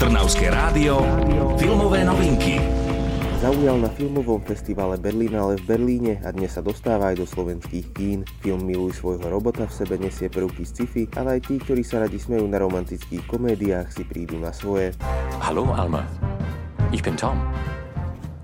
Trnavské rádio, filmové novinky. Zaujal na filmovom festivale Berlinale v Berlíne a dnes sa dostáva aj do slovenských kín. Film Miluj svojho robota v sebe nesie prvky sci-fi, ale aj tí, ktorí sa radi smejú na romantických komédiách, si prídu na svoje. Hallo Alma, ich bin Tom.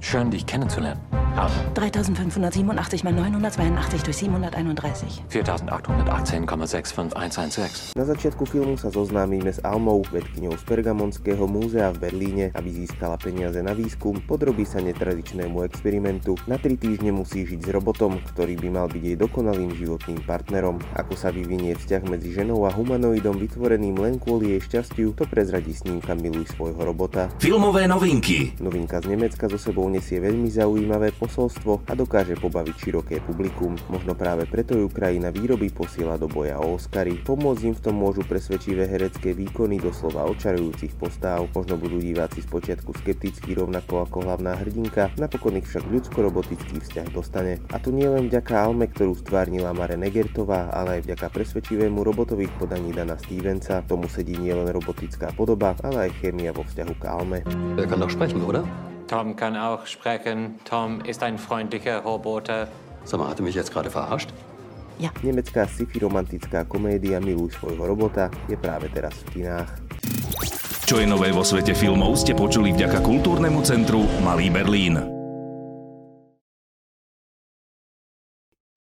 Schön dich kennenzulernen. Alma, 3587 mal 982 durch 731. 4818,65116. Na začiatku filmu sa zoznámime s Almou, vedkyňou z Pergamonského múzea v Berlíne, aby získala peniaze na výskum, podrobí sa netradičnému experimentu. Na tri týždne musí žiť s robotom, ktorý by mal byť jej dokonalým životným partnerom. Ako sa vyvinie vzťah medzi ženou a humanoidom vytvoreným len kvôli jej šťastiu, to prezradí snímka Miluj svojho robota. Filmové novinky. Novinka z Nemecka so sebou nesie veľmi zaujímavé posolstvo a dokáže pobaviť široké publikum. Možno práve preto ju krajina výroby posiela do boja o Oscary. Pomôcť im v tom môžu presvedčivé herecké výkony doslova očarujúcich postáv. Možno budú diváci spočiatku skeptickí rovnako ako hlavná hrdinka, napokon ich však ľudsko-robotický vzťah dostane. A to nie len vďaka Alme, ktorú stvárnila Mare Negertová, ale aj vďaka presvedčivému robotových podaní Dana Stevensa. Tomu sedí nielen robotická podoba, ale aj chémia vo vzťahu k Alme. Er kann doch sprechen, oder? Tom kann auch sprechen. Tom ist ein freundlicher Roboter. Sag mal, hat er mich jetzt gerade verarscht? Nemecká sci-fi romantická komédia Miluj svojho robota je práve teraz v kinách. Čo je nové vo svete filmov ste počuli vďaka kultúrnemu centru Malý Berlín.